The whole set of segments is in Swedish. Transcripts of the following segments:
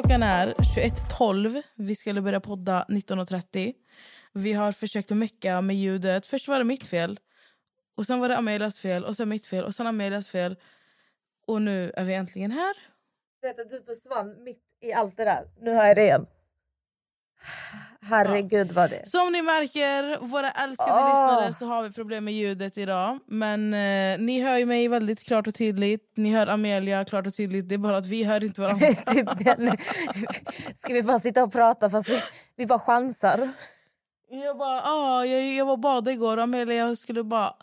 Klockan är 21.12. Vi skulle börja podda 19.30. Vi har försökt att mecka med ljudet. Först var det mitt fel. Och sen var det Amelias fel. Och sen mitt fel. Och sen Amelias fel. Och nu är vi äntligen här. Du vet att du försvann mitt i allt det där. Nu har jag det igen. Herregud vad det Som ni märker, våra älskade Åh. lyssnare, så har vi problem med ljudet idag. Men eh, ni hör ju mig väldigt klart och tydligt. Ni hör Amelia klart och tydligt. Det är bara att vi hör inte varandra. typ, Ska vi bara sitta och prata fast vi, vi bara chansar? jag bara, ah, jag, jag var badade igår och Amelia skulle bara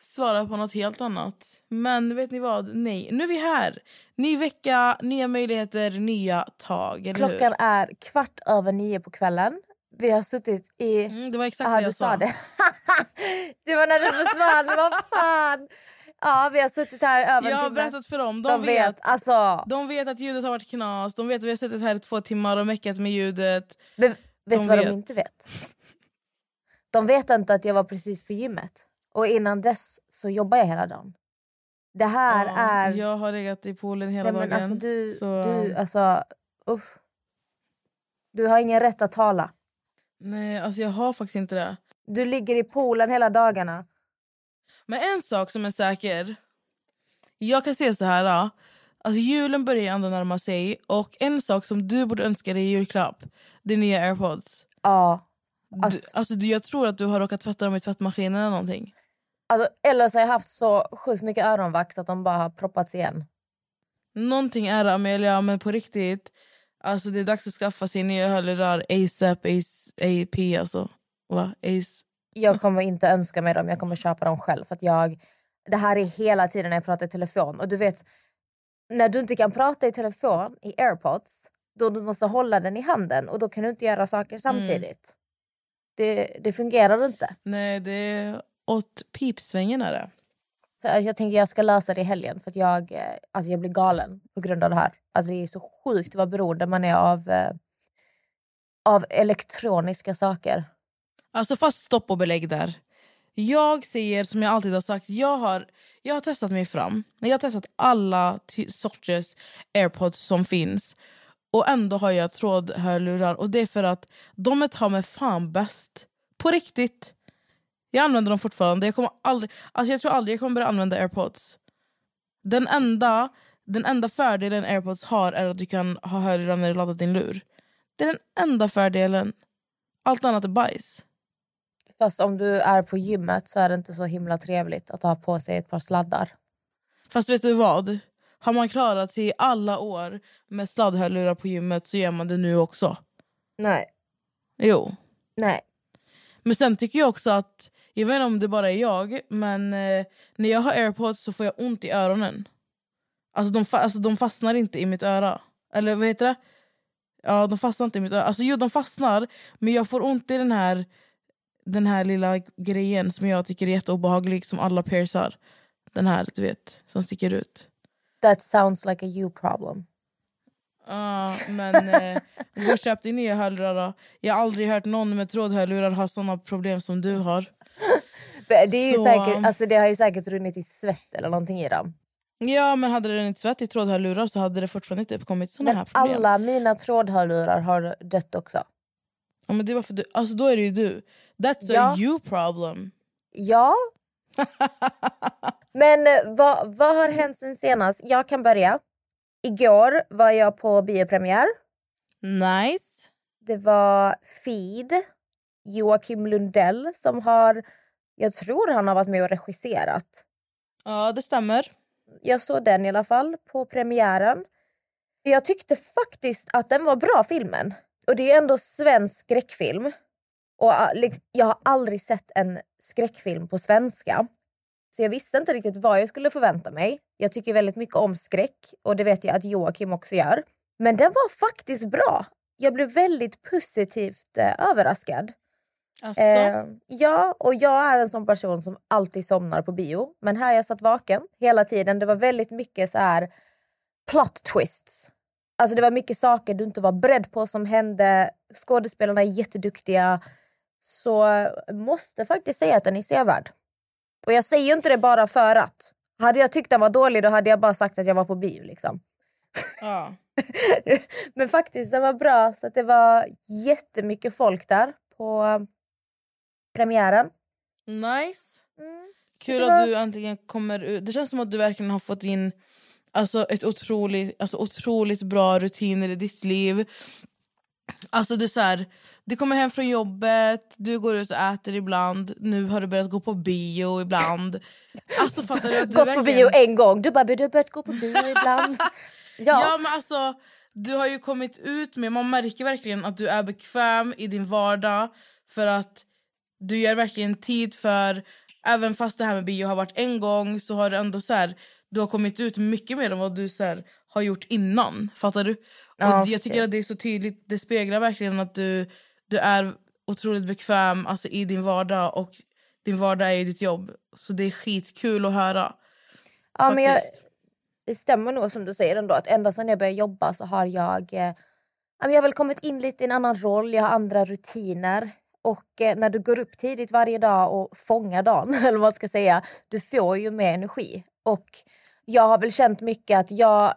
svara på något helt annat. Men vet ni vad? Nej, nu är vi här. Ny vecka, nya möjligheter, nya tag. Klockan är kvart över nio på kvällen. Vi har suttit i... Mm, det var exakt Ja, det jag sa det. det var när du försvann. Vad fan? Ja, vi har suttit här över Jag har berättat för dem. De, De vet. vet. Alltså, De vet att ljudet har varit knas. De vet att vi har suttit här i två timmar och meckat med ljudet. men vet du vad vet. de inte vet? De vet inte att jag var precis på gymmet. Och innan dess så jobbar jag hela dagen. Det här Ja, är... Jag har legat i poolen hela Nej, men dagen. alltså, du, så... du, alltså, usch. Du har ingen rätt att tala. Nej, alltså jag har faktiskt inte det. Du ligger i poolen hela dagarna. Men en sak som är säker. Jag kan säga så här. ja. Alltså julen börjar ändå närma sig. Och en sak som du borde önska dig i julklapp. Det är nya airpods. Ja. Du, Alltså, alltså, du, jag tror att du har råkat tvätta dem i tvättmaskinen eller någonting. Alltså, eller så har jag haft så sjukt mycket öronvax att de bara har proppats igen. Någonting är det Amelia, men på riktigt. Alltså det är dags att skaffa sig nya hörlurar ASAP, AP alltså. Va? Ace. Jag kommer inte önska mig dem, jag kommer köpa dem själv. För att jag, det här är hela tiden när jag pratar i telefon. Och du vet, när du inte kan prata i telefon i airpods, då du måste hålla den i handen och då kan du inte göra saker samtidigt. Det, det fungerar inte. Nej, det åt pipsvängen är det. Så jag tänker jag ska lösa det i helgen för att jag, eh, alltså jag blir galen på grund av det här. Alltså det är så sjukt vad beroende man är av, eh, av elektroniska saker. Alltså fast stopp och belägg där. Jag säger som jag alltid har sagt, jag har, jag har testat mig fram. Jag har testat alla sorters airpods som finns. Och ändå har jag trådhörlurar. Och det är för att de är ta mig fan bäst. På riktigt. Jag använder dem fortfarande. Jag, kommer aldrig, alltså jag tror aldrig jag kommer börja använda airpods. Den enda, den enda fördelen airpods har är att du kan ha hörlurar när du laddar din lur. Det är den enda fördelen. Allt annat är bajs. Fast om du är på gymmet så är det inte så himla trevligt att ha på sig ett par sladdar. Fast vet du vad? Har man klarat sig i alla år med sladdhörlurar på gymmet så gör man det nu också. Nej. Jo. Nej. Men sen tycker jag också att, jag vet inte om det bara är jag, men eh, när jag har airpods så får jag ont i öronen. Alltså de, fa- alltså de fastnar inte i mitt öra. Eller vad heter det? Ja, de fastnar inte i mitt öra. Alltså jo, de fastnar, men jag får ont i den här, den här lilla grejen som jag tycker är jätteobehaglig, som alla pairs har. Den här, du vet, som sticker ut. That sounds like a you problem. Ja, men eh, gå och köp dig nya hörlurar då. Jag har aldrig hört någon med trådhörlurar ha såna problem som du har. Det, är Så- säkert, alltså det har ju säkert runnit i svett eller någonting i dem. Ja, men hade den inte suttit i trådhörlurar så hade det fortfarande inte uppkommit här Men problem. alla mina trådhörlurar har dött också. Ja, men det var för du, alltså då är det ju du. That's Ja. a you problem. Ja. Men eh, vad, vad har hänt sen senast? Jag kan börja. Igår var jag på biopremiär. Nice. Det var Feed, Joakim Lundell som har... Jag tror han har varit med och regisserat. Ja, det stämmer. Jag såg den i alla fall på premiären. Jag tyckte faktiskt att den var bra filmen. Och det är ändå svensk skräckfilm. Och ah, jag har aldrig sett en skräckfilm på svenska. Så jag visste inte riktigt vad jag skulle förvänta mig. Jag tycker väldigt mycket om skräck och det vet jag att Joakim också gör. Men den var faktiskt bra. Jag blev väldigt positivt eh, överraskad. Alltså, Eh, ja, och jag är en sån person som alltid somnar på bio. Men här jag satt vaken hela tiden. Det var väldigt mycket så här plot twists. Alltså det var mycket saker du inte var beredd på som hände. Skådespelarna är jätteduktiga. Så jag måste faktiskt säga att den är sevärd. Och jag säger inte det bara för att. Hade jag tyckt den var dålig då hade jag bara sagt att jag var på bio. Liksom. ja. Men faktiskt, den var bra. Så det var jättemycket folk där på eh, premiären. Nice. Mm. Kul var- att du äntligen kommer ut. Det känns som att du verkligen har fått in alltså, ett otroligt, alltså, otroligt bra rutiner i ditt liv. Alltså du, så här, du kommer hem från jobbet, du går ut och äter ibland. Nu har du börjat gå på bio ibland. Alltså fattar du? Att du Gått på bio verkligen- en gång. Du bara, du har börjat gå på bio ibland. Ja. ja. men alltså du har ju kommit ut med, man märker verkligen att du är bekväm i din vardag för att du gör verkligen tid för, även fast det här med bio har varit en gång så har du ändå så här, du har kommit ut mycket mer än vad du så här, har gjort innan. Fattar du? Ja, och jag tycker att det är så tydligt, det speglar verkligen att du, du är otroligt bekväm alltså, i din vardag och din vardag är ju ditt jobb. Så det är skitkul att höra. ja men jag, det stämmer nog som du säger ändå att ända sedan jag började jobba så har jag, eh, jag har väl kommit in lite i en annan roll, jag har andra rutiner. Och eh, när du går upp tidigt varje dag och fångar dagen, eller vad ska säga, du får ju mer energi. Och jag har väl känt mycket att jag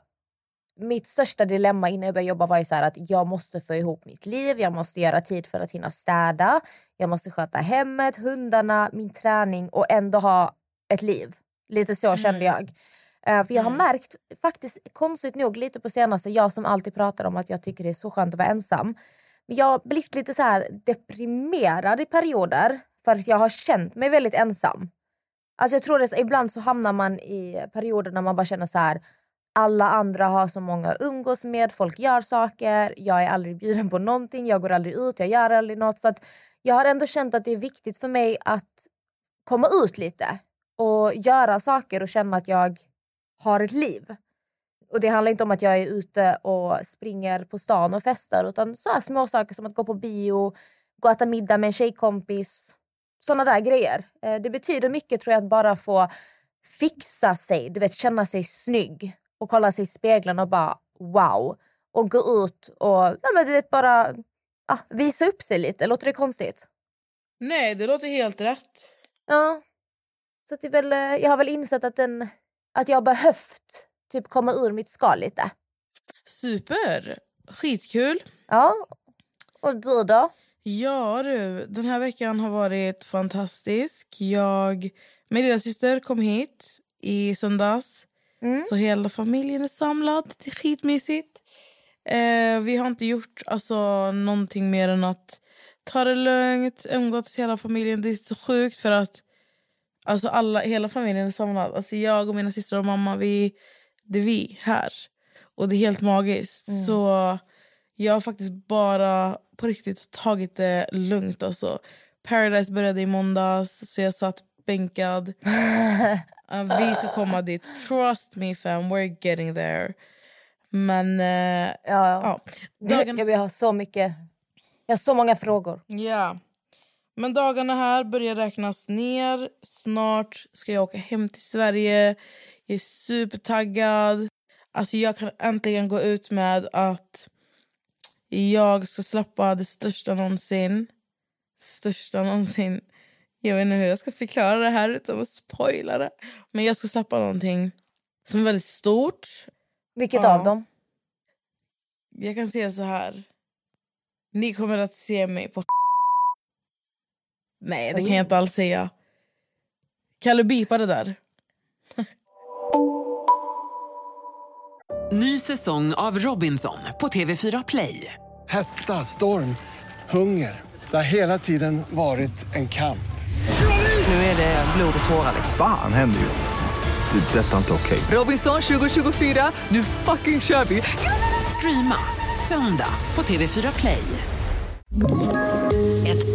mitt största dilemma innan jag började jobba var ju så att jag måste få ihop mitt liv, jag måste göra tid för att hinna städa, jag måste sköta hemmet, hundarna, min träning och ändå ha ett liv. Lite så kände jag. Eh, för jag har märkt, faktiskt konstigt nog lite på senaste, jag som alltid pratar om att jag tycker det är så skönt att vara ensam. Men jag har blivit lite så här deprimerad i perioder för att jag har känt mig väldigt ensam. Alltså jag tror att ibland så hamnar man i perioder när man bara känner så här alla andra har så många att umgås med, folk gör saker, jag är aldrig bjuden på någonting, jag går aldrig ut, jag gör aldrig något. Så att jag har ändå känt att det är viktigt för mig att komma ut lite och göra saker och känna att jag har ett liv. Och Det handlar inte om att jag är ute och springer på stan och festar utan så här små saker som att gå på bio, gå och äta middag med en tjejkompis. Såna där grejer. Eh, Det betyder mycket tror jag att bara få fixa sig, du vet känna sig snygg och kolla sig i spegeln och bara wow. Och gå ut och ja, men du vet bara ah, visa upp sig lite. Låter det konstigt? Nej, det låter helt rätt. Ja. Så det väl, eh, jag har väl insett att, den, att jag har behövt typ komma ur mitt skal lite. Super! Skitkul. Ja. Och du då? Ja du, den här veckan har varit fantastisk. Jag, min lilla syster kom hit i söndags. Så hela familjen är samlad. Det är skitmysigt. Eh, vi har inte gjort alltså, någonting mer än att ta det lugnt, umgåtts hela familjen. Det är så sjukt för att alltså, alla, hela familjen är samlad. Alltså, jag och mina systrar och mamma, vi, det är vi här. Och det är helt magiskt. Så jag har faktiskt bara på riktigt tagit det lugnt. Alltså. Paradise började i måndags, så jag satt bänkad. Uh, vi ska komma dit. Trust me fam, we're getting there. Men eh, Ja, ja. ja, dagen, Jag, jag har så mycket. Jag har så många frågor. ja. Men dagarna här börjar räknas ner. Snart ska jag åka hem till Sverige. Jag är supertaggad. Alltså jag kan äntligen gå ut med att jag ska släppa det största någonsin. Största någonsin. Jag vet inte hur jag ska förklara det här utan att spoila det. Men jag ska släppa någonting som är väldigt stort. Vilket Ja. av dem? Jag kan säga så här. Ni kommer att se mig på Nej, det kan jag inte alls säga. Kan du bipa det där? Ny säsong av Robinson på TV4 Play. Hetta, storm, hunger. Det har hela tiden varit en kamp. Nu är det blod och tårar. liksom. Fan händer just nu. Det. är Detta är inte okej. Robinson 2024, nu fucking kör vi! Streama söndag på TV4 Play.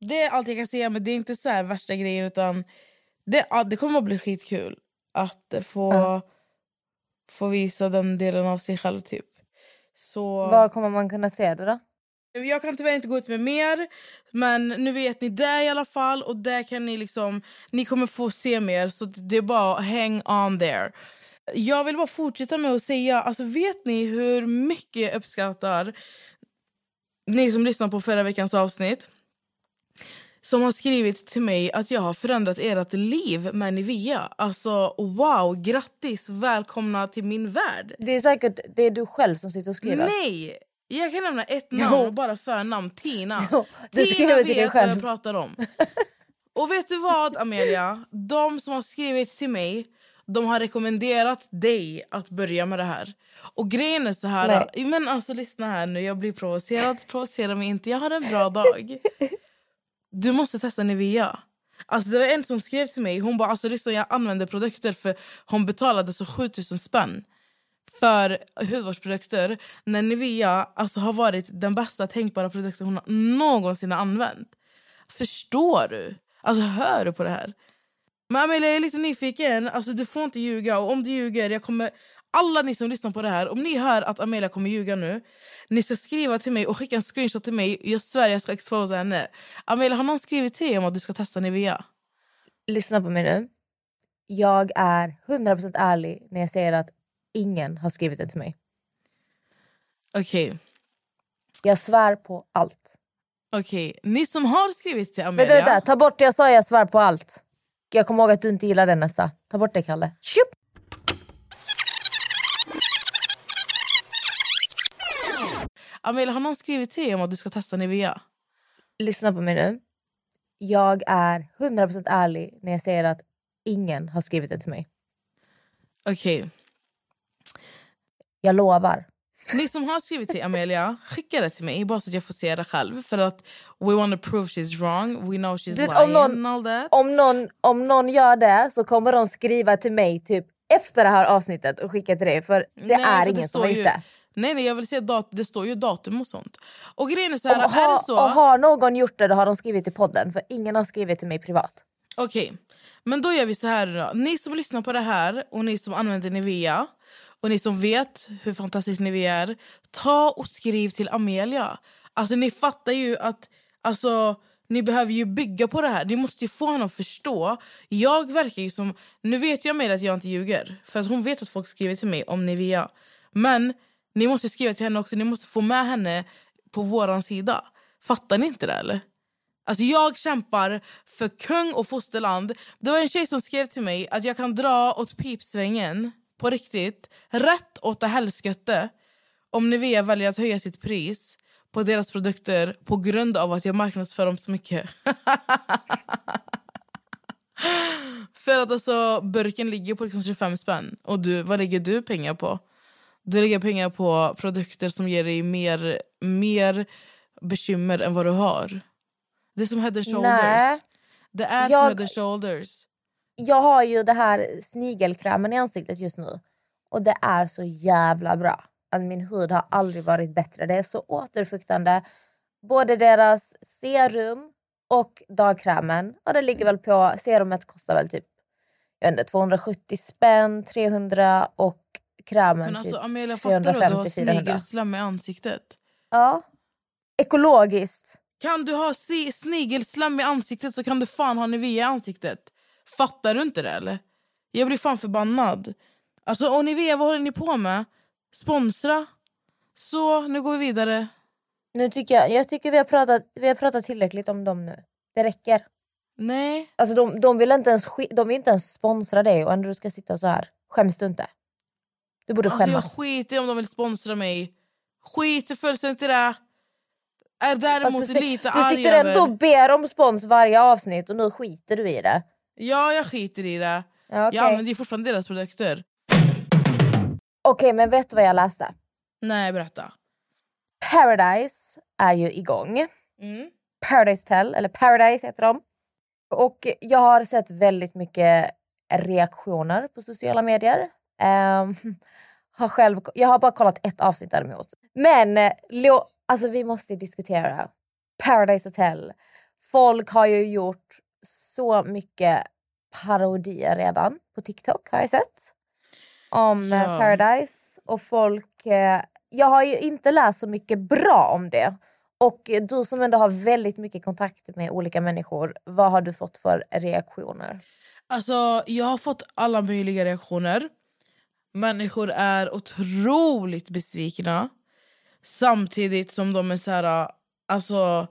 Det är allt jag kan säga, men det är inte så här värsta grejen. Utan det, ja, det kommer att bli skitkul att få, få visa den delen av sig själv. typ. Så Var kommer man kunna se det då? Jag kan tyvärr inte gå ut med mer, men nu vet ni det i alla fall. Och där kan ni liksom, ni kommer få se mer, så det är bara hang on there. Jag vill bara fortsätta med att säga, alltså vet ni hur mycket jag uppskattar ni som lyssnade på förra veckans avsnitt som har skrivit till mig att jag har förändrat ert liv med Nivea. Alltså wow, grattis, välkomna till min värld. Det är säkert det är du själv som sitter och skriver. Nej! Jag kan nämna ett namn, bara förnamn. Tina. Jo, du Tina till dig vet vad själv. jag pratar om. Och vet du vad, Amelia? De som har skrivit till mig de har rekommenderat dig att börja med det här. Och grejen är så här... Men alltså lyssna här nu, jag blir provocerad. Provocera mig inte, jag har en bra dag. Du måste testa Nivea. Alltså det var en som skrev till mig, hon bara alltså lyssna jag använder produkter för hon betalade så 7000 spänn för hudvårdsprodukter när Nivea alltså, har varit den bästa tänkbara produkten hon någonsin har använt. Förstår du? Alltså hör du på det här? Men Amelia, jag är lite nyfiken. Alltså, du får inte ljuga. Och om du ljuger, jag kommer... Alla ni som lyssnar på det här, om ni hör att Amelia kommer ljuga nu, ni ska skriva till mig och skicka en screenshot till mig. Jag svär jag ska exposa henne. Amelia, har någon skrivit till dig om att du ska testa Nivea? Lyssna på mig nu. Jag är 100% ärlig när jag säger att ingen har skrivit det till mig. Okej. Jag svär på allt. Okej, ni som har skrivit till Vänta, Amelia... vänta, ta bort det jag sa, jag svär på allt. Jag kommer ihåg att du inte gillar den nästa. Ta bort det Kalle. Tjup! Amelia, har någon skrivit till dig om att du ska testa Nivea? Lyssna på mig nu. Jag är 100% ärlig när jag säger att ingen har skrivit det till mig. Okej. Jag lovar. Ni som har skrivit till Amelia, skicka det till mig bara så att jag får se det själv. För att we want to prove she's wrong, we know she's Du vet, lying om, någon, and all that. om, någon, om någon gör det så kommer de skriva till mig typ efter det här avsnittet och skicka till dig för det Nej, är för ingen som står har gjort det. Nej, nej, jag vill säga dat det står ju datum och sånt. Och grejen är så Och, här, är har, det så... och har någon gjort det då har de skrivit till podden för ingen har skrivit till mig privat. Okej, men då gör vi så här då. Ni som lyssnar på det här och ni som använder Nivea och ni som vet hur fantastisk Nivea är, ta och skriv till Amelia. Alltså ni fattar ju att alltså, ni behöver ju bygga på det här. Ni måste ju få henne att förstå. Jag verkar ju som... Nu vet jag Amelia att jag inte ljuger. För att hon vet att folk skriver till mig om Nivea. Men ni måste skriva till henne också. Ni måste få med henne på våran sida. Fattar ni inte det eller? Alltså jag kämpar för kung och fosterland. Det var en tjej som skrev till mig att jag kan dra åt pipsvängen på riktigt, rätt åt det helskotte om Nivea väljer att höja sitt pris på deras produkter på grund av att jag marknadsför dem så mycket. för att alltså burken ligger på liksom 25 spänn och du, vad lägger du pengar på? Du lägger pengar på produkter som ger dig mer, mer bekymmer än vad du har. Det är som head and shoulders. Nej. Det är som Jag- head and shoulders. Jag har ju det här snigelkrämen i ansiktet just nu och det är så jävla bra. Att min hud har aldrig varit bättre. Det är så återfuktande. Både deras serum och dagkrämen. Och det ligger väl på, serumet kostar väl typ jag vet inte, 270 spänn, 300 och krämen Men alltså typ Amelia fattar du att du har 350-400. snigelslam i ansiktet? Ja. Ekologiskt. Kan du ha snigelslam i ansiktet så kan du fan ha Nivea i ansiktet. Fattar du inte det eller? Jag blir fan förbannad. Alltså och Nivea, vad håller ni på med? Sponsra? Så, nu går vi vidare. Nu tycker jag, jag tycker vi har, pratat, vi har pratat tillräckligt om dem nu. Det räcker. Nej. Alltså de, de, vill inte ens, de vill inte ens sponsra dig och ändå du ska sitta så här. Skäms du inte? Du borde Alltså skämmas. jag skiter om de vill sponsra mig. Skiter fullständigt i det. Är däremot Alltså, du, lite du arg sitter ändå och ber om spons varje avsnitt och nu skiter du i det. Ja, jag skiter i det. Ja, okej. Jag använder ju fortfarande deras produkter. Okej, men vet du vad jag läste? Nej, berätta. Paradise är ju igång. Mm. Paradise Tell, eller Paradise heter de. Och jag har sett väldigt mycket reaktioner på sociala medier. Ehm, har själv, jag har bara kollat ett avsnitt däremot. Men eh, lo, alltså vi måste diskutera Paradise Hotel. Folk har ju gjort så mycket parodier redan på TikTok har jag sett. Om eh, Ja. Paradise. Och folk... Eh, jag har ju inte läst så mycket bra om det. Och du som ändå har väldigt mycket kontakt med olika människor, vad har du fått för reaktioner? Alltså, jag har fått alla möjliga reaktioner. Människor är otroligt besvikna. Samtidigt som de är så här... Alltså,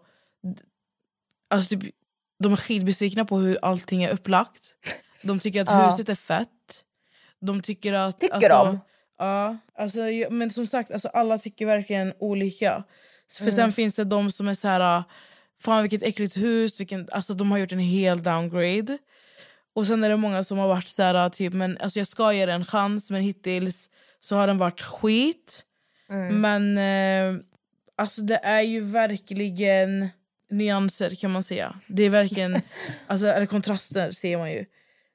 alltså typ, de är skitbesvikna på hur allting är upplagt. De tycker att Ja. huset är fett. De tycker att... Tycker alltså, de? Ja, alltså, men som sagt, alltså, alla tycker verkligen olika. För Mm. sen finns det de som är så här... Fan vilket äckligt hus, vilken, alltså, de har gjort en hel downgrade. Och sen är det många som har varit så här, typ, men alltså jag ska ge den en chans men hittills så har den varit skit. Men eh, alltså det är ju verkligen nyanser kan man säga. Det är verkligen, alltså eller kontraster ser man ju.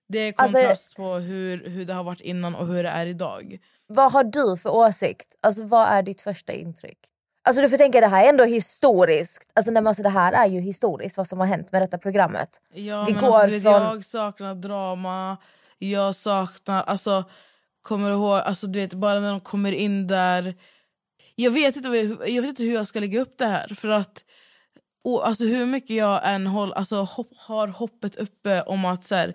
Det är Alltså- kontrast på hur, hur det har varit innan och hur det är idag. Vad har du för åsikt? Alltså vad är ditt första intryck? Alltså du får tänka det här är ändå historiskt. Alltså nej, men alltså, det här är ju historiskt vad som har hänt med detta programmet. Ja, Vi men går alltså, vet, från- Jag saknar drama, jag saknar... Alltså, kommer du ihåg, alltså, du vet, bara när de kommer in där... Jag vet, inte, jag vet inte hur jag ska lägga upp det här. För att och, alltså, Hur mycket jag än håll, alltså, hopp, har hoppet uppe om att så här,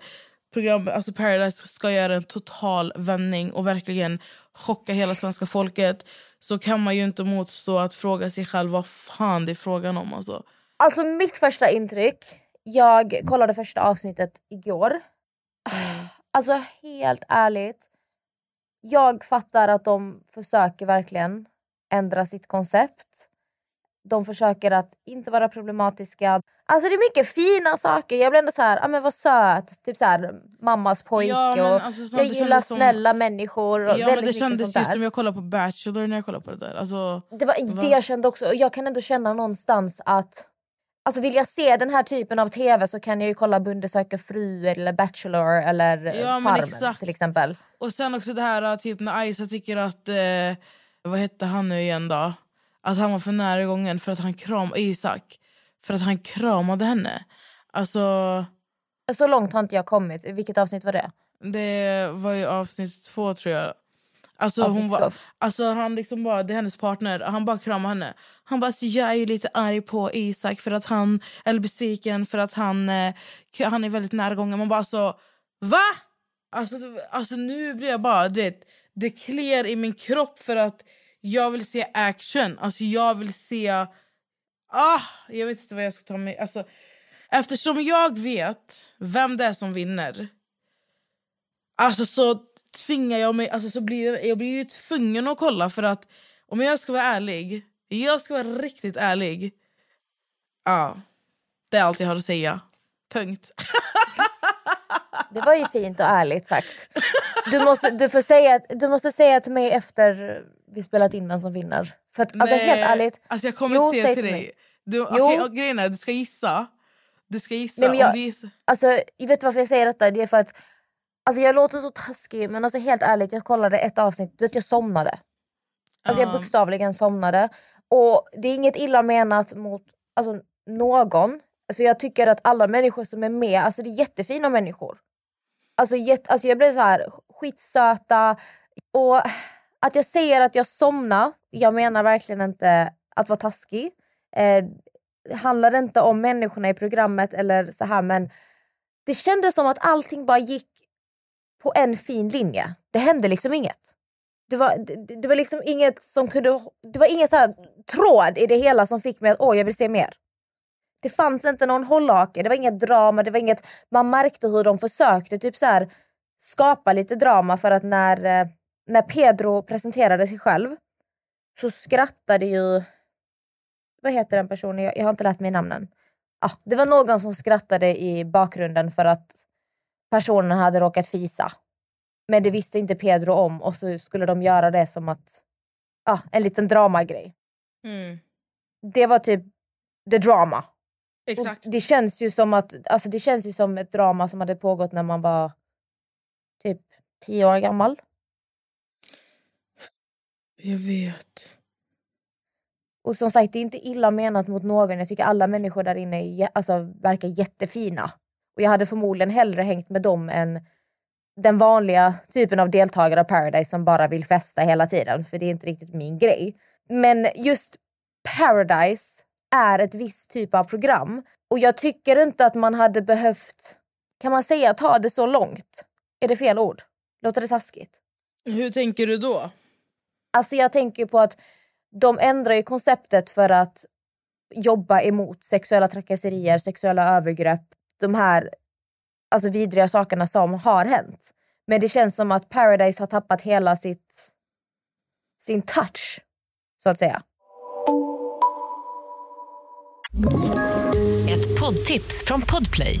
program, alltså Paradise ska göra en total vändning och verkligen chocka hela svenska folket så kan man ju inte motstå att fråga sig själv vad fan det är frågan om. Alltså. Alltså mitt första intryck, jag kollade första avsnittet igår. Alltså helt ärligt, jag fattar att de försöker verkligen ändra sitt koncept. De försöker att inte vara problematiska. Alltså det är mycket fina saker. Jag blir ändå så här, ah, men vad söt. Typ så här, mammas pojke. Ja, och alltså, jag gillar kändes som- snälla människor. Och Ja, väldigt men det kändes sånt ju där. som jag kollade på Bachelor när jag kollade på det där. Alltså, Det var Va? det jag kände också. Jag kan ändå känna någonstans att Alltså vill jag se den här typen av tv så kan jag ju kolla Bonde söker fru eller Bachelor eller Ja, men Farmen till exempel. Och sen också det här typ när Isa tycker att, eh, vad hette han nu igen då? Att han var för nära gången för att han kramade Isak. För att han kramade henne. Alltså, Så långt har inte jag kommit. Vilket avsnitt var det? det var ju avsnitt två tror jag. Alltså, Avsnitt hon var, alltså han liksom bara, det är hennes partner, han bara kramade henne. Han bara, alltså, jag är ju lite arg på Isak för att han, eller besviken för att han, eh, han är väldigt närgången. Man bara alltså, va? Alltså, alltså nu blir jag bara, du vet, det kliar i min kropp för att jag vill se action. Alltså jag vill se, ah, jag vet inte vad jag ska ta mig, alltså eftersom jag vet vem det är som vinner Alltså så tvingar jag mig, alltså så blir jag, jag blir ju tvungen att kolla för att om jag ska vara ärlig, jag ska vara riktigt ärlig. Ja, det är allt jag har att säga. Punkt. Det var ju fint och ärligt sagt. Du måste, du får säga, du måste säga till mig efter vi spelat in vem som vinner. För att, alltså helt ärligt. Alltså jag kommer Jo, inte säga säg till dig. mig. Du, Jo. okej, och grejen är, du ska gissa. Du ska gissa. Nej, men jag- du gissar. Alltså, jag vet varför jag säger detta? Det är för att alltså, jag låter så taskig men alltså, helt ärligt jag kollade ett avsnitt, du vet jag somnade. Alltså, jag Ja. bokstavligen somnade. Och det är inget illa menat mot alltså, någon. Alltså, jag tycker att alla människor som är med, alltså, det är jättefina människor. Alltså, jätte, alltså jag blev så här skitsöta. Och att jag säger att jag somnar, jag menar verkligen inte att vara taskig. Eh, det handlar inte om människorna i programmet eller så här men det kändes som att allting bara gick på en fin linje. Det hände liksom inget. Det var, det, det var liksom inget som kunde... Det var ingen så här tråd i det hela som fick mig att åh, jag vill se mer. Det fanns inte någon hållhake, det var inget drama, det var inget... Man märkte hur de försökte typ så här, skapa lite drama för att när, eh, när Pedro presenterade sig själv så skrattade ju... Vad heter den personen? Jag, jag har inte lärt mig namnen. Ah, det var någon som skrattade i bakgrunden för att personen hade råkat fisa. Men det visste inte Pedro om och så skulle de göra det som att ah, en liten dramagrej. Mm. Det var typ the drama. Exakt. Och det känns ju som att alltså det känns ju som ett drama som hade pågått när man var typ tio år gammal. Jag vet. Och som sagt, det är inte illa menat mot någon. Jag tycker alla människor där inne är, alltså, verkar jättefina. Och jag hade förmodligen hellre hängt med dem än den vanliga typen av deltagare av Paradise som bara vill festa hela tiden. För det är inte riktigt min grej. Men just Paradise är ett visst typ av program. Och jag tycker inte att man hade behövt, kan man säga ta det så långt? Är det fel ord? Låter det taskigt? Hur tänker du då? Alltså jag tänker på att de ändrar ju konceptet för att jobba emot sexuella trakasserier, sexuella övergrepp, de här alltså vidriga sakerna som har hänt. Men det känns som att Paradise har tappat hela sitt, sin touch, så att säga. Ett poddtips från Podplay.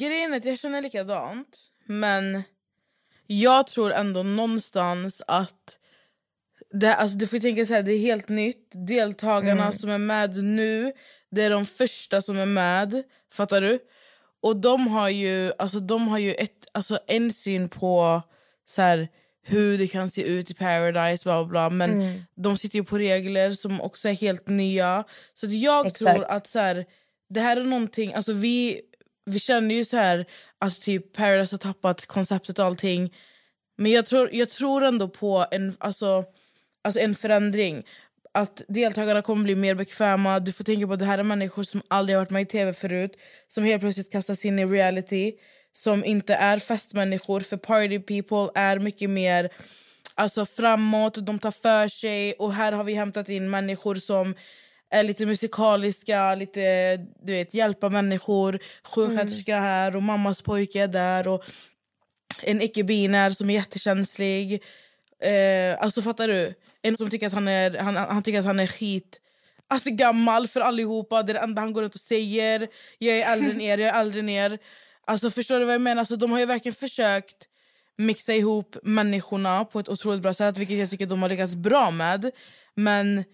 Grejen är att jag känner likadant, men jag tror ändå någonstans att det, alltså du får tänka så här, det är helt nytt. Deltagarna Mm. som är med nu, det är de första som är med. Fattar du? Och de har ju, alltså, de har ju ett, alltså, en syn på så här, hur det kan se ut i Paradise, bla bla bla. Men Mm. de sitter ju på regler som också är helt nya. Så jag Exakt. tror att så här, det här är någonting, alltså vi, vi känner ju så här att typ Paradise har tappat konceptet och allting. Men jag tror, jag tror ändå på en, alltså, alltså en förändring. Att deltagarna kommer bli mer bekväma. Du får tänka på att det här är människor som aldrig har varit med i tv förut. Som helt plötsligt kastas in i reality. Som inte är festmänniskor. För party people är mycket mer alltså, framåt. De tar för sig. Och här har vi hämtat in människor som lite musikaliska, lite du vet, hjälpa människor. Sjuksköterska här och mammas pojke är där. Och en icke-binär som är jättekänslig. Eh, alltså fattar du? En som tycker att han är, han, han tycker att han är skit alltså gammal för allihopa. Det är det enda han går runt och säger. Jag är äldre än er, jag är äldre än er. Alltså förstår du vad jag menar? Alltså, de har ju verkligen försökt mixa ihop människorna på ett otroligt bra sätt. Vilket jag tycker de har lyckats bra med. Men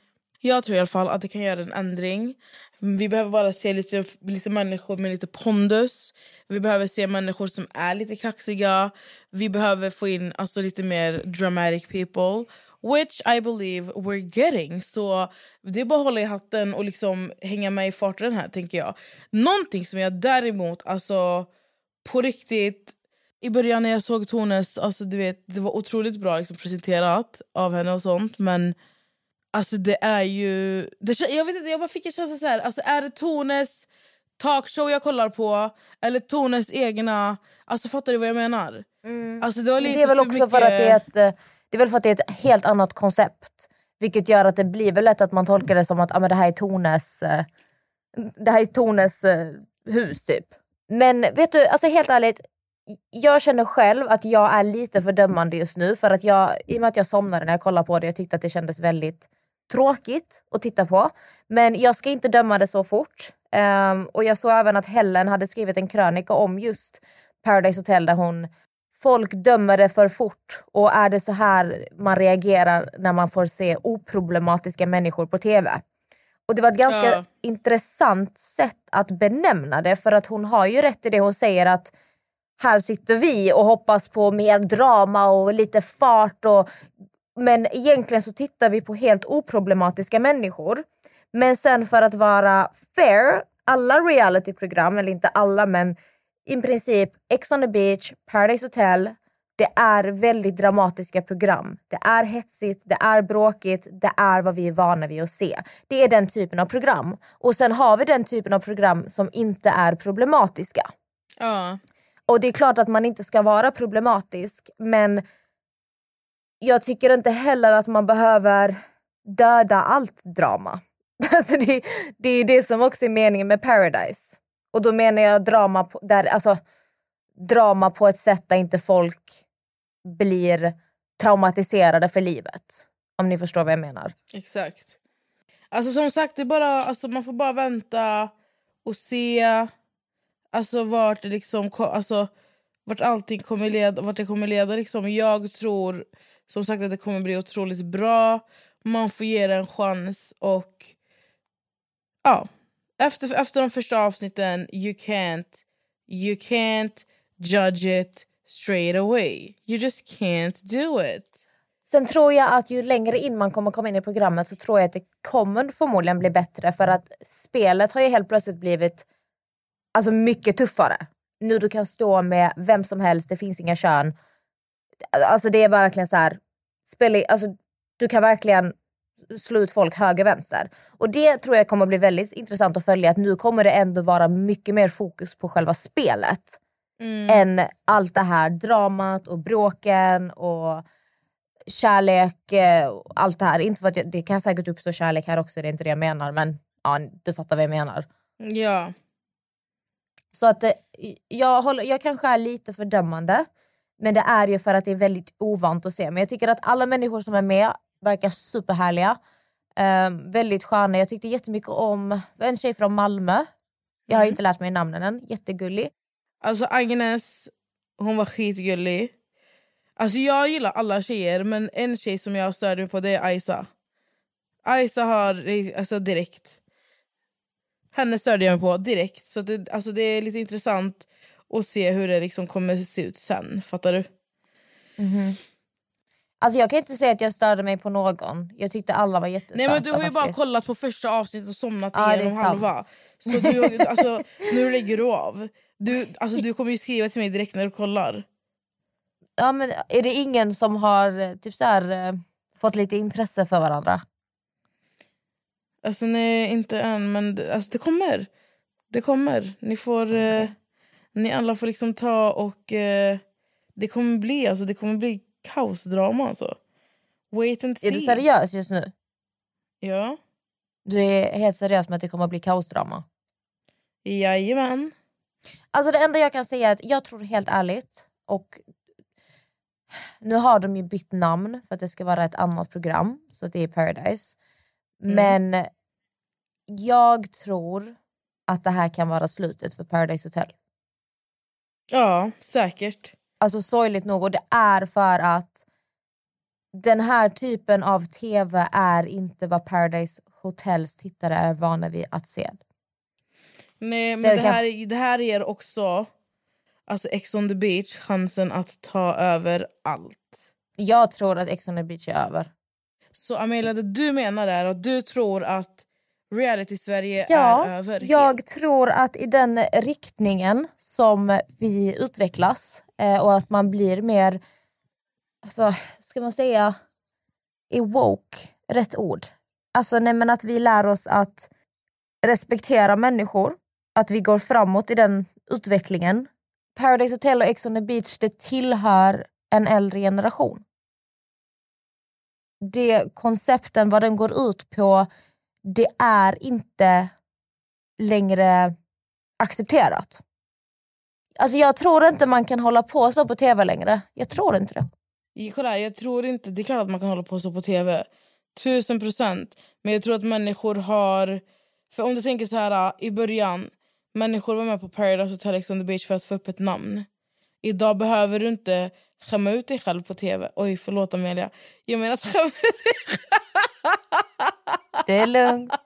jag tror i alla fall att det kan göra en ändring. Vi behöver bara se lite, lite människor med lite pondus. Vi behöver se människor som är lite kaxiga. Vi behöver få in alltså, lite mer dramatic people. Which I believe we're getting. Så det är bara att hålla i hatten och liksom hänga med i farten här tänker jag. Någonting som jag däremot, alltså på riktigt i början när jag såg Tones, alltså du vet, det var otroligt bra liksom, presenterat av henne och sånt men alltså det är ju... Det, jag vet inte, jag bara fick en känsla så här, alltså är det Tones talkshow jag kollar på eller Tones egna... Alltså fattar du vad jag menar? Alltså det var lite Det är väl för också mycket... för att det är, ett, eh, det är väl för att det är ett helt annat koncept. Vilket gör att det blir väl lätt att man tolkar det som att ah, men det här är Tones, eh, det här är Tones eh, hus typ. Men vet du, alltså helt ärligt. Jag känner själv att jag är lite fördömande just nu för att jag, i och med att jag somnade när jag kollade på det, jag tyckte att det kändes väldigt tråkigt att titta på. Men jag ska inte döma det så fort. Ehm, och jag såg även att Helen hade skrivit en krönika om just Paradise Hotel där hon folk dömer det för fort och är det så här man reagerar när man får se oproblematiska människor på TV? Och det var ett ganska Ja. intressant sätt att benämna det för att hon har ju rätt i det hon säger att här sitter vi och hoppas på mer drama och lite fart och men egentligen så tittar vi på helt oproblematiska människor. Men sen för att vara fair, alla realityprogram, eller inte alla men i princip Ex on the beach, Paradise Hotel, det är väldigt dramatiska program. Det är hetsigt, det är bråkigt, det är vad vi är vana vid att se. Det är den typen av program. Och sen har vi den typen av program som inte är problematiska. Ja. Och det är klart att man inte ska vara problematisk men jag tycker inte heller att man behöver döda allt drama. Alltså det, det är det som också är meningen med Paradise. Och då menar jag drama på, där, alltså, drama på ett sätt där inte folk blir traumatiserade för livet. Om ni förstår vad jag menar. Exakt. Alltså som sagt, det är bara, alltså, man får bara vänta och se alltså, vart, det liksom, alltså, vart allting kommer leda. Vart det kommer leda liksom. Jag tror som sagt att det kommer bli otroligt bra. Man får ge det en chans. och ja, efter, efter de första avsnitten, you can't, you can't judge it straight away. You just can't do it. Sen tror jag att ju längre in man kommer komma in i programmet så tror jag att det kommer förmodligen bli bättre för att spelet har ju helt plötsligt blivit alltså mycket tuffare. Nu du kan stå med vem som helst, det finns inga kön. Alltså det är verkligen så här, spela, alltså, du kan verkligen slå ut folk höger vänster. Och det tror jag kommer bli väldigt intressant att följa att nu kommer det ändå vara mycket mer fokus på själva spelet än allt det här dramat och bråken och kärlek eh, och allt det här. Inte för att jag, det kan säkert uppstå kärlek här också, det är inte det jag menar men ja, du fattar vad jag menar. Ja. Så att eh, jag, håller, jag kanske är lite fördömande men det är ju för att det är väldigt ovant att se. Men jag tycker att alla människor som är med verkar superhärliga. Um, väldigt sköna. Jag tyckte jättemycket om det var en tjej från Malmö. Jag har ju inte lärt mig namnen än. Jättegullig. Alltså Agnes, hon var skitgullig. Alltså jag gillar alla tjejer men en tjej som jag störde mig på det är Aisa. Aisa har alltså direkt. Henne störde jag mig på direkt. Så det, alltså det är lite intressant att se hur det liksom kommer se ut sen. Fattar du? Alltså jag kan inte säga att jag störde mig på någon. Jag tyckte alla var jättesöta Nej men du har ju bara faktiskt. kollat på första avsnittet och somnat Ja, igenom halva. Så du, alltså, nu lägger du av. Du, alltså, du kommer ju skriva till mig direkt när du kollar. Ja, men är det ingen som har eh, typ så här, eh, fått lite intresse för varandra? Alltså nej, inte än men det, alltså, det kommer. Det kommer. Ni får... Eh, ni alla får liksom ta och... Eh, det kommer bli alltså, det kommer bli kaosdrama alltså. Wait and see. Är du seriös just nu? Ja. Du är helt seriös med att det kommer bli kaosdrama? Jajamän. Alltså det enda jag kan säga är att jag tror helt ärligt och nu har de ju bytt namn för att det ska vara ett annat program så det är Paradise. Men jag tror att det här kan vara slutet för Paradise Hotel. Ja, säkert. Alltså sorgligt nog och det är för att den här typen av tv är inte vad Paradise Hotels tittare är vana vid att se. Nej, men det det kan- här, det här ger också alltså Ex on the beach chansen att ta över allt. Jag tror att Ex on the beach är över. Så Amelia, det du menar är att du tror att reality-Sverige Ja, är över? jag tror att i den riktningen som vi utvecklas eh, och att man blir mer, alltså, ska man säga, är woke rätt ord? Alltså nej, men att vi lär oss att respektera människor, att vi går framåt i den utvecklingen. Paradise Hotel och Ex on the beach det tillhör en äldre generation. Det koncepten, vad den går ut på, det är inte längre accepterat. Alltså jag tror inte man kan hålla på så på tv längre. Jag tror inte det. Kolla, jag tror inte, det är klart att man kan hålla på så på tv. Tusen procent. Men jag tror att människor har... För om du tänker så här, äh, i början, människor var med på Paradise Hotel Ex on the beach för att få upp ett namn. idag behöver du inte skämma ut dig själv på tv. Oj, förlåt Amelia. Jag menar att skämma ut dig det är lugnt.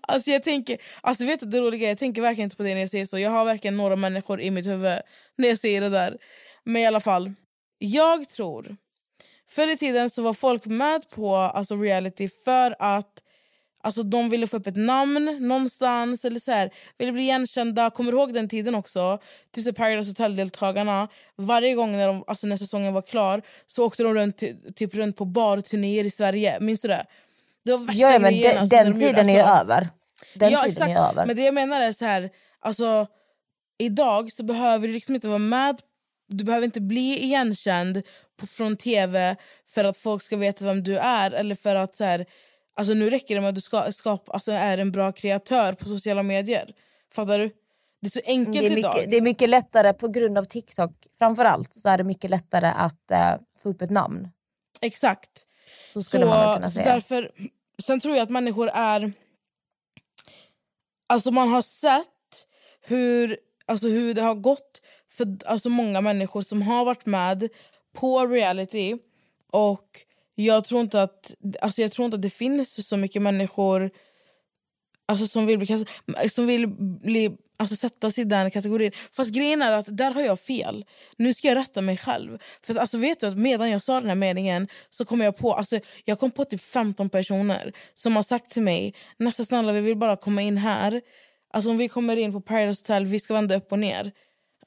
Alltså jag tänker, alltså vet du det roliga jag tänker verkligen inte på det när jag säger så. Jag har verkligen några människor i mitt huvud när jag säger det där. Men i alla fall, jag tror... Förr i tiden så var folk med på alltså reality för att alltså, de ville få upp ett namn någonstans. Eller så här, ville bli igenkända. Kommer du ihåg den tiden också? Typ Paradise Hotel-deltagarna. Varje gång när, de, alltså, när säsongen var klar så åkte de runt, typ, runt på barturnéer i Sverige. Minns du det? Det var värsta Ja, men grejen, den, alltså, den de gjorde, tiden är alltså- över. Den ja, tiden exakt. är över. Men det jag menar är så här, alltså idag så behöver du liksom inte vara med du behöver inte bli igenkänd på, från tv för att folk ska veta vem du är. Eller för att så här, alltså Nu räcker det med att du ska, skap, alltså är en bra kreatör på sociala medier. Fattar du? Det är så enkelt det, är idag. mycket, det är mycket lättare på grund av TikTok. Framförallt så är det mycket lättare att eh, få upp ett namn. Exakt. Så så säga. Därför, sen tror jag att människor är... Alltså man har sett hur, alltså hur det har gått för alltså många människor som har varit med på reality. Och jag tror inte att, alltså jag tror inte att det finns så mycket människor alltså som vill, bli, som vill bli, alltså sättas i den kategorin. Fast grejen är att där har jag fel. Nu ska jag rätta mig själv. För att, alltså vet du att medan jag sa den här meningen så kom jag på alltså, jag kom på typ 15 personer som har sagt till mig nästa snälla vi vill bara komma in här. Alltså om vi kommer in på Paradise Hotel, vi ska vända upp och ner.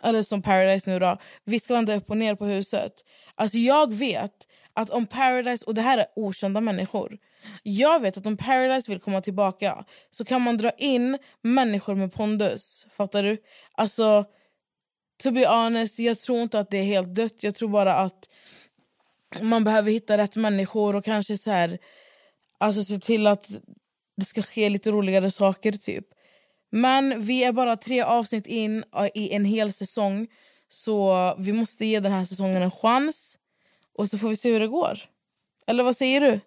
Eller som Paradise nu då, vi ska vända upp och ner på huset. Alltså jag vet att om Paradise, och det här är okända människor. Jag vet att om Paradise vill komma tillbaka så kan man dra in människor med pondus. Fattar du? Alltså, to be honest, jag tror inte att det är helt dött. Jag tror bara att man behöver hitta rätt människor och kanske så här, alltså se till att det ska ske lite roligare saker typ. Men vi är bara tre avsnitt in i en hel säsong så vi måste ge den här säsongen en chans och så får vi se hur det går. Eller vad säger du?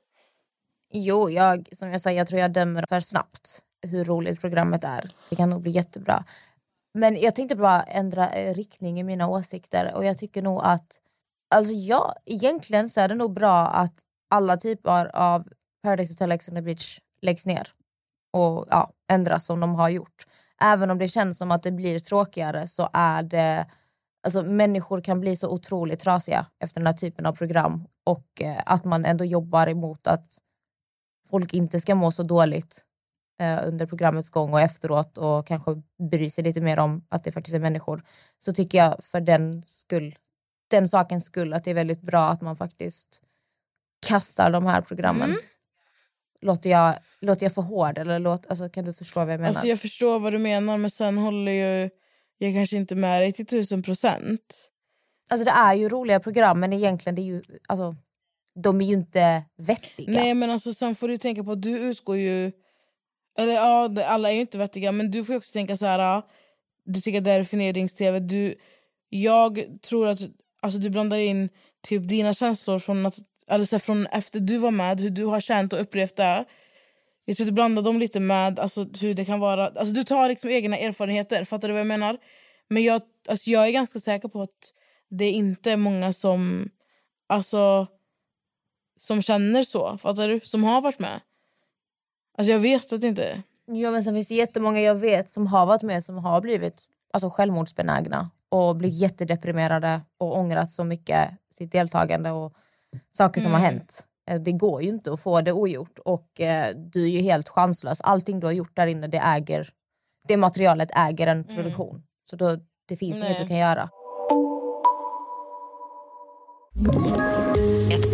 Jo, jag, som jag sa, jag tror jag dömer för snabbt hur roligt programmet är. Det kan nog bli jättebra. Men jag tänkte bara ändra eh, riktning i mina åsikter och jag tycker nog att alltså ja, egentligen så är det nog bra att alla typer av Paradise Hotel Ex on the Beach läggs ner och ja, ändras som de har gjort. Även om det känns som att det blir tråkigare så är det Alltså, människor kan bli så otroligt trasiga efter den här typen av program och eh, att man ändå jobbar emot att folk inte ska må så dåligt eh, under programmets gång och efteråt och kanske bry sig lite mer om att det faktiskt är människor så tycker jag för den skull, den sakens skull att det är väldigt bra att man faktiskt kastar de här programmen. Låter, jag, låter jag för hård eller låt, alltså, kan du förstå vad jag menar? Alltså jag förstår vad du menar men sen håller ju jag kanske inte med dig till tusen procent. Alltså det är ju roliga program men egentligen det är ju, alltså, de är ju inte vettiga. Nej men alltså sen får du tänka på att du utgår ju... Eller ja, alla är ju inte vettiga men du får ju också tänka så här. Du tycker att det är förnedrings-tv. Du, jag tror att alltså, du blandar in typ dina känslor från, att, eller så här, från efter du var med, hur du har känt och upplevt det. Jag tror att du blandar dem lite med alltså, hur det kan vara. Alltså, du tar liksom egna erfarenheter, fattar du vad jag menar? Men jag, alltså, jag är ganska säker på att det är inte många som alltså, som känner så, fattar du? Som har varit med. Alltså jag vet att det inte... Ja, men sen finns det jättemånga jag vet som har varit med som har blivit alltså, självmordsbenägna och blivit jättedeprimerade och ångrat så mycket sitt deltagande och saker som har Mm. hänt. Eh, Det går ju inte att få det ogjort och eh, du är ju helt chanslös. Allting du har gjort där inne, det äger det materialet äger en produktion. Så då, det finns Mm. Nej. inget du kan göra.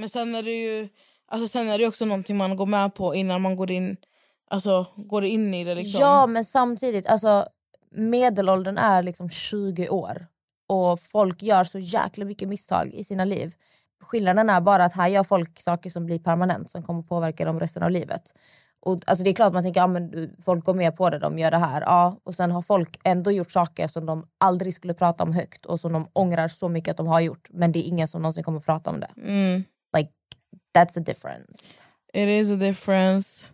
Men sen är det ju alltså sen är det också någonting man går med på innan man går in, alltså, går in i det. Liksom. Ja, men samtidigt, alltså, medelåldern är liksom 20 år. och folk gör så jäkla mycket misstag i sina liv. Skillnaden är bara att här gör folk saker som blir permanent som kommer påverka dem resten av livet. Och, alltså det är klart man tänker att ja, folk går med på det, de gör det här. Ja, och sen har folk ändå gjort saker som de aldrig skulle prata om högt och som de ångrar så mycket att de har gjort. Men det är ingen som någonsin kommer prata om det. Mm. Like, that's a difference. It is a difference.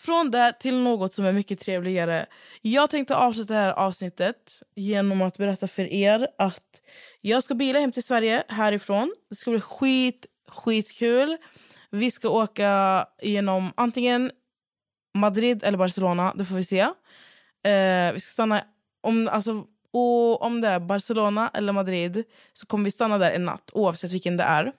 Från det till något som är mycket trevligare. Jag tänkte avsluta det här avsnittet genom att berätta för er att jag ska bila hem till Sverige härifrån. Det ska bli skit, skitkul. Vi ska åka genom antingen Madrid eller Barcelona, det får vi se. Eh, vi ska stanna, om, alltså, och om det är Barcelona eller Madrid så kommer vi stanna där en natt oavsett vilken det är.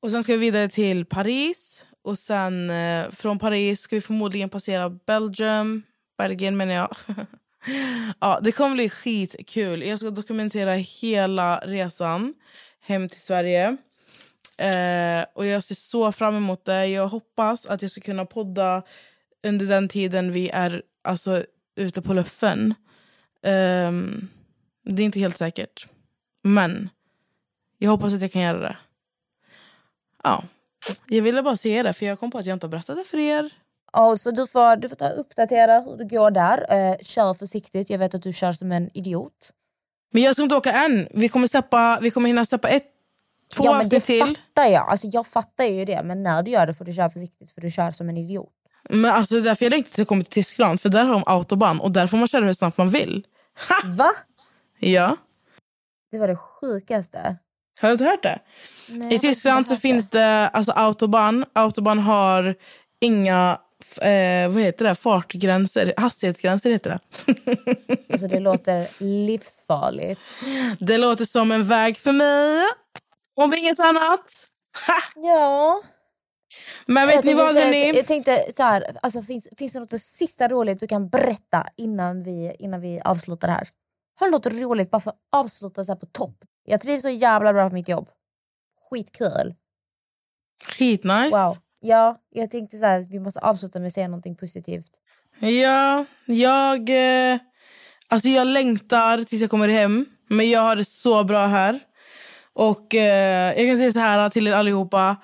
Och Sen ska vi vidare till Paris. Och sen eh, Från Paris ska vi förmodligen passera Belgium. Belgien menar jag. ja, det kommer bli skitkul. Jag ska dokumentera hela resan hem till Sverige. Eh, och Jag ser så fram emot det. Jag hoppas att jag ska kunna podda under den tiden vi är alltså, ute på luffen. Eh, det är inte helt säkert. Men jag hoppas att jag kan göra det. Ja, jag ville bara säga det för jag kom på att jag inte har berättat det för er. Ja, så du får, du får ta uppdatera hur det går där. Eh, kör försiktigt, jag vet att du kör som en idiot. Men jag ska inte åka än. Vi kommer, släppa, vi kommer hinna släppa ett, två ja, men det till. fattar jag. Alltså, jag fattar ju det, men när du gör det får du köra försiktigt för du kör som en idiot. Men alltså, det är därför jag längtar till att komma till Tyskland. För där har de autobahn och där får man köra hur snabbt man vill. Va? Ja. Det var det sjukaste. Har du inte hört det? Nej, I Tyskland så finns det alltså autobahn. Autobahn har inga eh, vad heter det? fartgränser. Hastighetsgränser heter det. Alltså, det låter livsfarligt. Det låter som en väg för mig. Om inget annat. Ja. Men vet jag ni vad säga-? Jag tänkte så här, alltså, finns, finns det något sista roligt du kan berätta innan vi, innan vi avslutar det här? Har du något roligt bara för att avsluta så här på topp? Jag trivs så jävla bra på mitt jobb. Skitkul. Skitnice. Wow. Ja, jag tänkte så här, vi måste avsluta med att säga någonting positivt. Ja, jag... Eh, alltså jag längtar tills jag kommer hem. Men jag har det så bra här. Och eh, jag kan säga så här till er allihopa.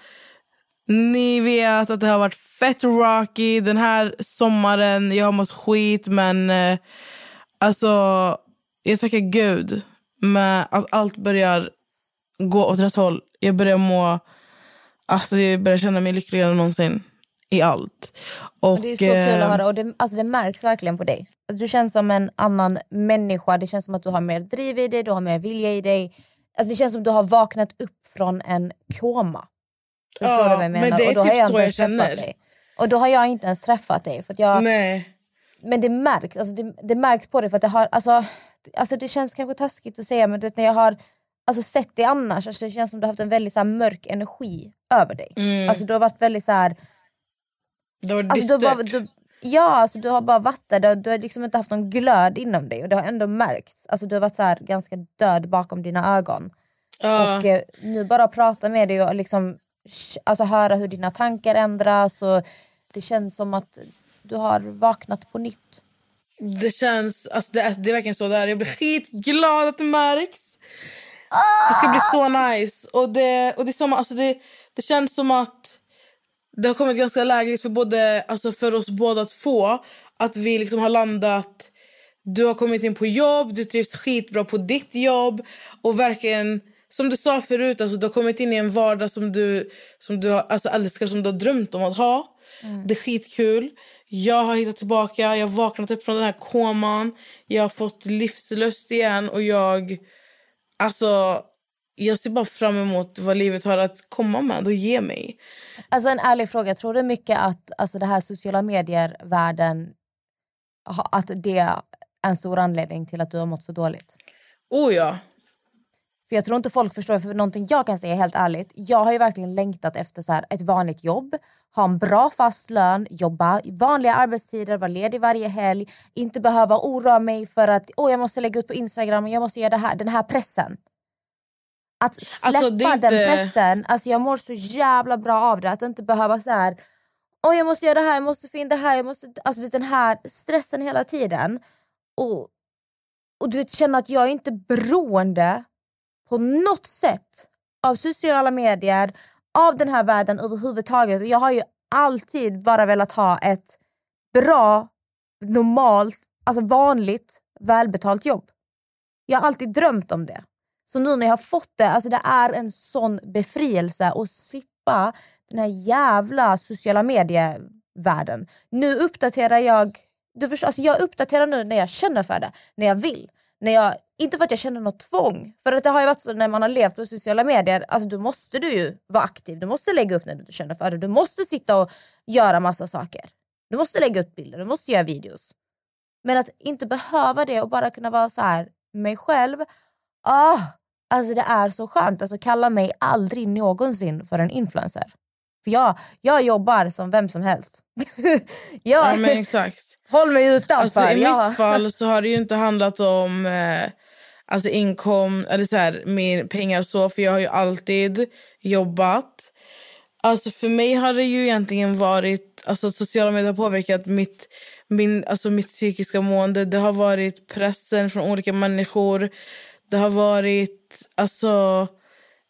Ni vet att det har varit fett rocky den här sommaren. Jag har mått skit, men eh, alltså, jag tackar gud med att allt börjar gå åt rätt håll. Jag börjar må... Alltså, jag börjar känna mig lyckligare än någonsin i allt. Och, det är så kul eh, att höra och det, alltså det märks verkligen på dig. Alltså du känns som en annan människa, det känns som att du har mer driv i dig, du har mer vilja i dig. Alltså det känns som att du har vaknat upp från en koma. Förstår Ja, du men det är och då har typ jag så jag känner. dig. Och då har jag inte ens träffat dig. För jag, Nej. Men det märks, alltså det, det märks på dig för att det har, alltså, alltså det känns kanske taskigt att säga men du vet, när jag har alltså, sett dig annars, alltså, det känns som du har haft en väldigt så här, mörk energi över dig. Mm. Alltså du har varit väldigt så här, Det var Alltså, du, har dystert. bara, du, ja, alltså, du har bara varit där, du, du har liksom inte haft någon glöd inom dig och det har ändå märkts. Alltså, du har varit så här, ganska död bakom dina ögon. Ja. Och eh, nu bara prata med dig och liksom, alltså, höra hur dina tankar ändras. Och det känns som att du har vaknat på nytt. Det känns, alltså det, är, det är verkligen så där. Jag blir skitglad att det märks. Det ska bli så nice. Och det, och det, är samma, alltså det, det känns som att det har kommit ganska lägligt för, både, alltså för oss båda två. Att vi liksom har landat. Du har kommit in på jobb, du trivs skitbra på ditt jobb. Och verkligen, som du sa förut, alltså du har kommit in i en vardag som du, som du har, alltså älskar, som du har drömt om att ha. Det är skitkul. Jag har hittat tillbaka, jag har vaknat upp från den här koman. Jag har fått livslust igen och jag... Alltså, jag ser bara fram emot vad livet har att komma med och ge mig. Alltså en ärlig fråga, tror du mycket att alltså, det här sociala medier-världen, att det är en stor anledning till att du har mått så dåligt? Oh ja. För jag tror inte folk förstår, för någonting jag kan säga helt ärligt, jag har ju verkligen längtat efter så här, ett vanligt jobb, ha en bra fast lön, jobba vanliga arbetstider, vara ledig varje helg, inte behöva oroa mig för att oh, jag måste lägga ut på Instagram och jag måste göra det här, den här pressen. Att släppa Alltså, är inte- den pressen, alltså jag mår så jävla bra av det, att inte behöva så här Åh jag måste göra det här, jag måste få in det här, jag måste, alltså den här stressen hela tiden. och, och du vet, känna att jag är inte beroende på något sätt av sociala medier, av den här världen överhuvudtaget. Jag har ju alltid bara velat ha ett bra, normalt, alltså vanligt, välbetalt jobb. Jag har alltid drömt om det. Så nu när jag har fått det, alltså det är en sån befrielse att slippa den här jävla sociala medievärlden. Nu uppdaterar jag, du förstår, alltså jag uppdaterar nu när jag känner för det, när jag vill. När jag, inte för att jag känner något tvång, för att det har ju varit så när man har levt på sociala medier, alltså då måste du ju vara aktiv, du måste lägga upp när du känner för det, du måste sitta och göra massa saker. Du måste lägga ut bilder, du måste göra videos. Men att inte behöva det och bara kunna vara så här mig själv. Ah, alltså det är så skönt. Alltså kalla mig aldrig någonsin för en influencer. För jag, jag jobbar som vem som helst. jag, Ja, men exakt. Håll mig utanför. Alltså, I jag, mitt fall så har det ju inte handlat om eh, alltså inkom eller så här, min pengar så, för jag har ju alltid jobbat. Alltså för mig har det ju egentligen varit, alltså sociala medier har påverkat mitt, min, alltså mitt psykiska mående. Det har varit pressen från olika människor. Det har varit, alltså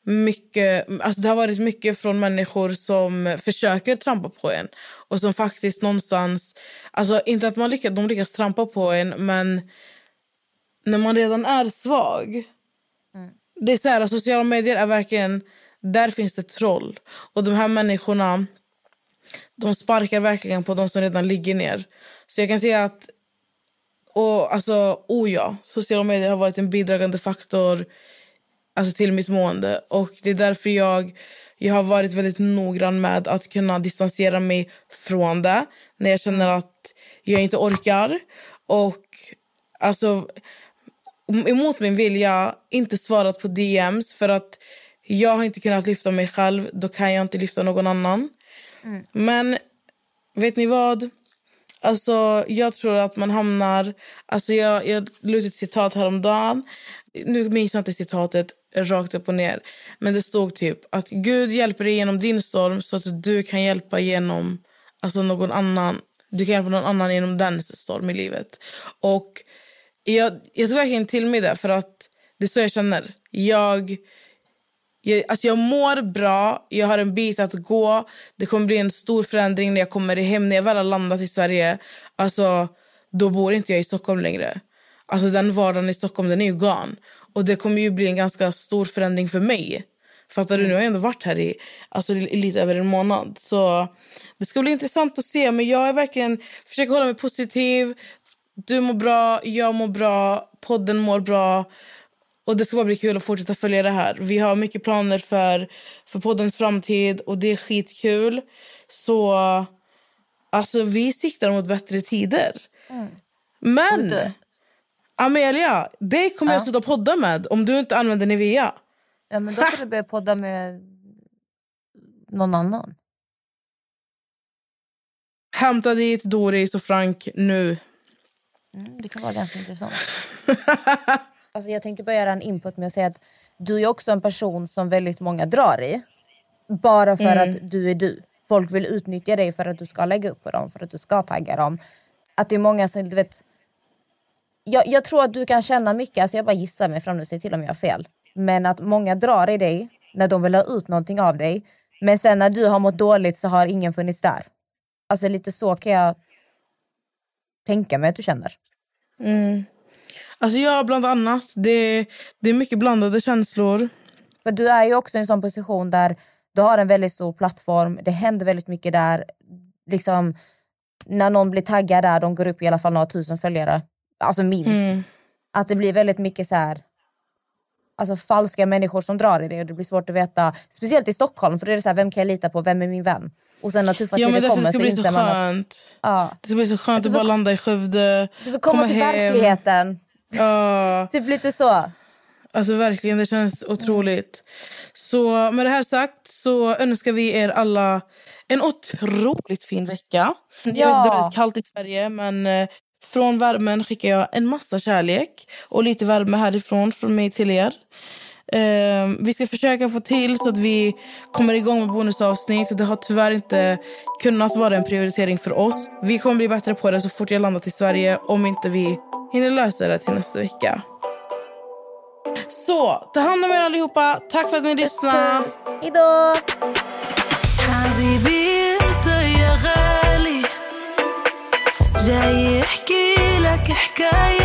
mycket, alltså det har varit mycket från människor som försöker trampa på en och som faktiskt någonstans... Alltså inte att man lyckas, de lyckas trampa på en, men när man redan är svag... Det är så här, sociala medier är verkligen... Där finns det troll. Och de här människorna de sparkar verkligen på de som redan ligger ner. Så jag kan säga att... Och alltså, oh ja, sociala medier har varit en bidragande faktor alltså till mitt mående. Och Det är därför jag, jag har varit väldigt noggrann med att kunna distansera mig från det när jag känner att jag inte orkar. Och alltså, emot min vilja inte svarat på DMs för att jag har inte kunnat lyfta mig själv. Då kan jag inte lyfta någon annan. Men vet ni vad? Alltså, jag tror att man hamnar... Alltså jag, jag la ut ett citat häromdagen. Nu minns jag inte citatet rakt upp och ner. Men det stod typ att Gud hjälper dig genom din storm så att du kan hjälpa genom alltså någon annan. Du kan hjälpa någon annan genom dens storm i livet. Och jag, jag tog verkligen till mig det för att det är så jag känner. Jag... Jag, alltså jag mår bra, jag har en bit att gå. Det kommer bli en stor förändring när jag kommer hem. När jag väl har landat i Sverige, alltså, då bor inte jag i Stockholm längre. Alltså Den vardagen i Stockholm den är ju gone. Och Det kommer ju bli en ganska stor förändring för mig. Fattar du? Nu har jag ändå varit här i, alltså, i lite över en månad. Så Det ska bli intressant att se. Men jag är verkligen försöker hålla mig positiv. Du mår bra, jag mår bra, podden mår bra. Och Det ska bara bli kul att fortsätta följa det här. Vi har mycket planer för, för poddens framtid och det är skitkul. Så alltså, vi siktar mot bättre tider. Men Amelia, det kommer jag sluta podda med om du inte använder Nivea. ja, men då får du börja podda med någon annan. Hämta dit Doris och Frank nu. Mm, det kan vara ganska intressant. alltså jag tänkte bara göra en input med att säga att du är också en person som väldigt många drar i. Bara för Mm. att du är du. Folk vill utnyttja dig för att du ska lägga upp på dem, för att du ska tagga dem. Att det är många som, du vet... Jag, jag tror att du kan känna mycket, alltså jag bara gissar mig fram nu, säg till om jag har fel. Men att många drar i dig när de vill ha ut någonting av dig. Men sen när du har mått dåligt så har ingen funnits där. Alltså lite så kan jag tänka mig att du känner. Mm. Alltså ja, bland annat. Det, det är mycket blandade känslor. För du är ju också i en sån position där du har en väldigt stor plattform, det händer väldigt mycket där. Liksom, när någon blir taggad där, de går upp i alla fall några tusen följare. Alltså minst. Mm. Att det blir väldigt mycket så här, alltså falska människor som drar i det och det blir svårt att veta. Speciellt i Stockholm, för det är så här, vem kan jag lita på, vem är min vän? Och sen tuffa Ja, men tider kommer så inser man att ja, Det ska bli så skönt att får- bara landa i Skövde. du får komma, till verkligheten. Ja. Typ lite så. Alltså verkligen, det känns otroligt. Så med det här sagt så önskar vi er alla en otroligt fin vecka. Jag vet att det är väldigt kallt i Sverige men eh, från värmen skickar jag en massa kärlek och lite värme härifrån från mig till er. Eh, vi ska försöka få till så att vi kommer igång med bonusavsnitt. Det har tyvärr inte kunnat vara en prioritering för oss. Vi kommer bli bättre på det så fort jag landat i Sverige om inte vi hinner lösa det till nästa vecka. Så, ta hand om er allihopa. Tack för att ni lyssnade. Hejdå! حبيبي انت يا غالي جاي يحكي لك حكاية